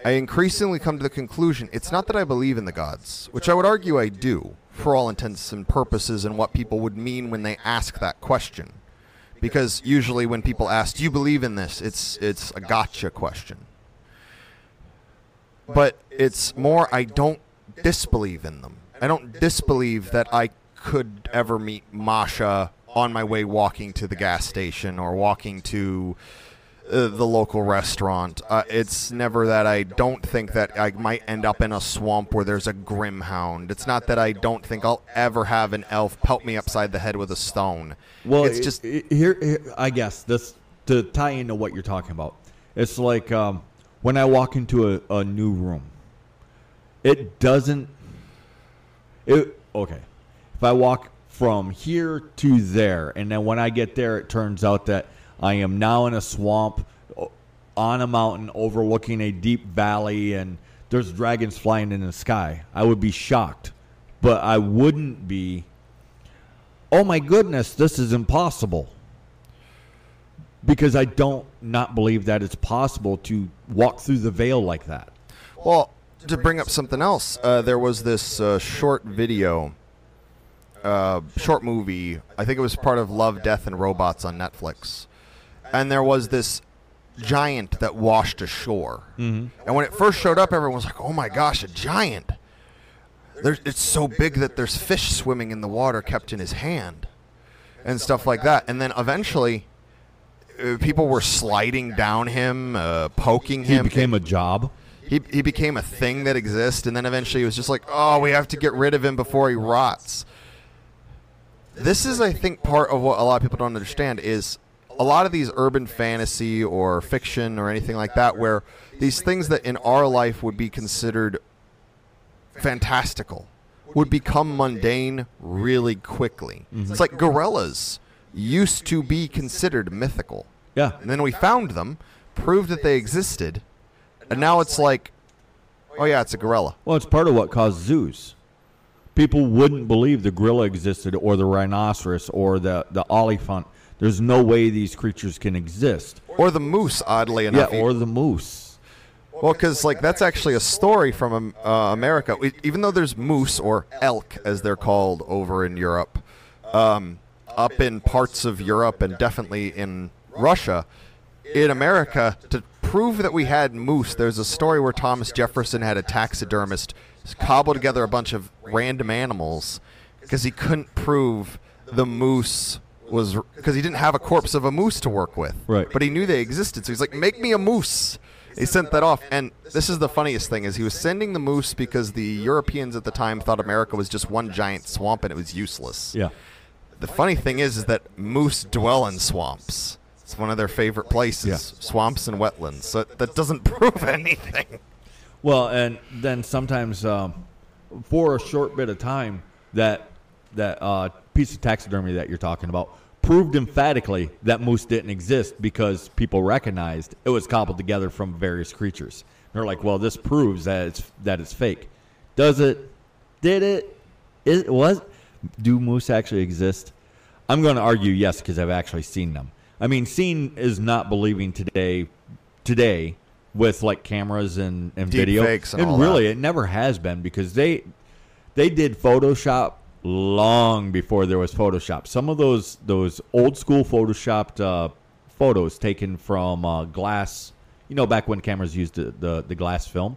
I increasingly come to the conclusion it's not that I believe in the gods, which I would argue I do for all intents and purposes and what people would mean when they ask that question. Because usually when people ask, "Do you believe in this?" it's it's a gotcha question but it's more I don't disbelieve in them. I don't disbelieve that I could ever meet Masha on my way walking to the gas station or walking to uh, the local restaurant. Uh, it's never that I don't think that I might end up in a swamp where there's a grim hound. It's not that I don't think I'll ever have an elf pelt me upside the head with a stone. Well, it's it- just it- here, here. I guess this to tie into what you're talking about. It's like um, when I walk into a, a new room. It doesn't. It okay. If I walk from here to there, and then when I get there, it turns out that I am now in a swamp, on a mountain, overlooking a deep valley, and there's dragons flying in the sky. I would be shocked, but I wouldn't be oh my goodness, this is impossible. Because I don't not believe that it's possible to walk through the veil like that. Well, to bring up something else, uh, there was this uh, short video, uh, short movie. I think it was part of Love, Death, and Robots on Netflix. And there was this giant that washed ashore. Mm-hmm. And when it first showed up, everyone was like, oh my gosh, a giant. There's, it's so big that there's fish swimming in the water kept in his hand and stuff like that. And then eventually, uh, people were sliding down him, uh, poking him. He became a job. He, he became a thing that exists, and then eventually it was just like, oh, we have to get rid of him before he rots. This is, I think, part of what a lot of people don't understand is a lot of these urban fantasy or fiction or anything like that, where these things that in our life would be considered fantastical would become mundane really quickly. Mm-hmm. It's like gorillas used to be considered mythical. Yeah. And then we found them, proved that they existed, and now it's like, oh yeah, it's a gorilla. Well, it's part of what caused zoos. People wouldn't believe the gorilla existed or the rhinoceros or the, the oliphant. There's no way these creatures can exist. Or the moose, oddly enough. Yeah, or the moose. well, because like that's actually a story from um, uh, America. Even though there's moose or elk, as they're called over in Europe, um, up in parts of Europe and definitely in Russia, in America, to prove that we had moose, there's a story where Thomas Jefferson had a taxidermist cobble together a bunch of random animals because he couldn't prove the moose was because he didn't have a corpse of a moose to work with. Right. But he knew they existed, so he's like, "Make me a moose." He sent that off, and this is the funniest thing: is he was sending the moose because the Europeans at the time thought America was just one giant swamp and it was useless. Yeah. The funny thing is, is that moose dwell in swamps. It's one of their favorite places, Yeah. swamps and wetlands. So that doesn't prove anything. Well, and then sometimes um, for a short bit of time, that that uh, piece of taxidermy that you're talking about proved emphatically that moose didn't exist because people recognized it was cobbled together from various creatures. They're like, well, this proves that it's that it's fake. Does it? Did it? It was. Do moose actually exist? I'm going to argue yes because I've actually seen them. I mean, seeing is not believing today. Today, with like cameras and, and Deep video, and and all really, that. it never has been because they they did Photoshop long before there was Photoshop. Some of those those old school photoshopped uh, photos taken from uh, glass, you know, back when cameras used the, the the glass film.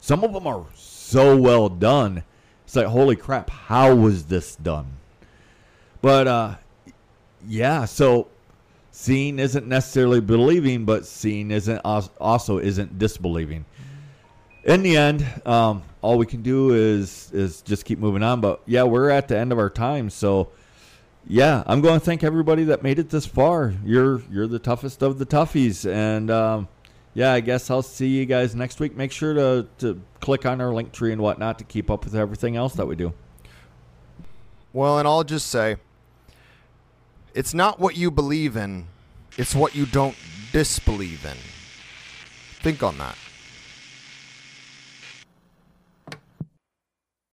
Some of them are so well done. It's like holy crap, how was this done? But uh, yeah, so seeing isn't necessarily believing, but seeing isn't also isn't disbelieving. In the end, um, all we can do is is just keep moving on. But yeah, we're at the end of our time, so yeah, I'm going to thank everybody that made it this far. You're you're the toughest of the toughies, and um, yeah, I guess I'll see you guys next week. Make sure to to click on our link tree and whatnot to keep up with everything else that we do. Well, and I'll just say it's not what you believe in, it's what you don't disbelieve in. Think on that.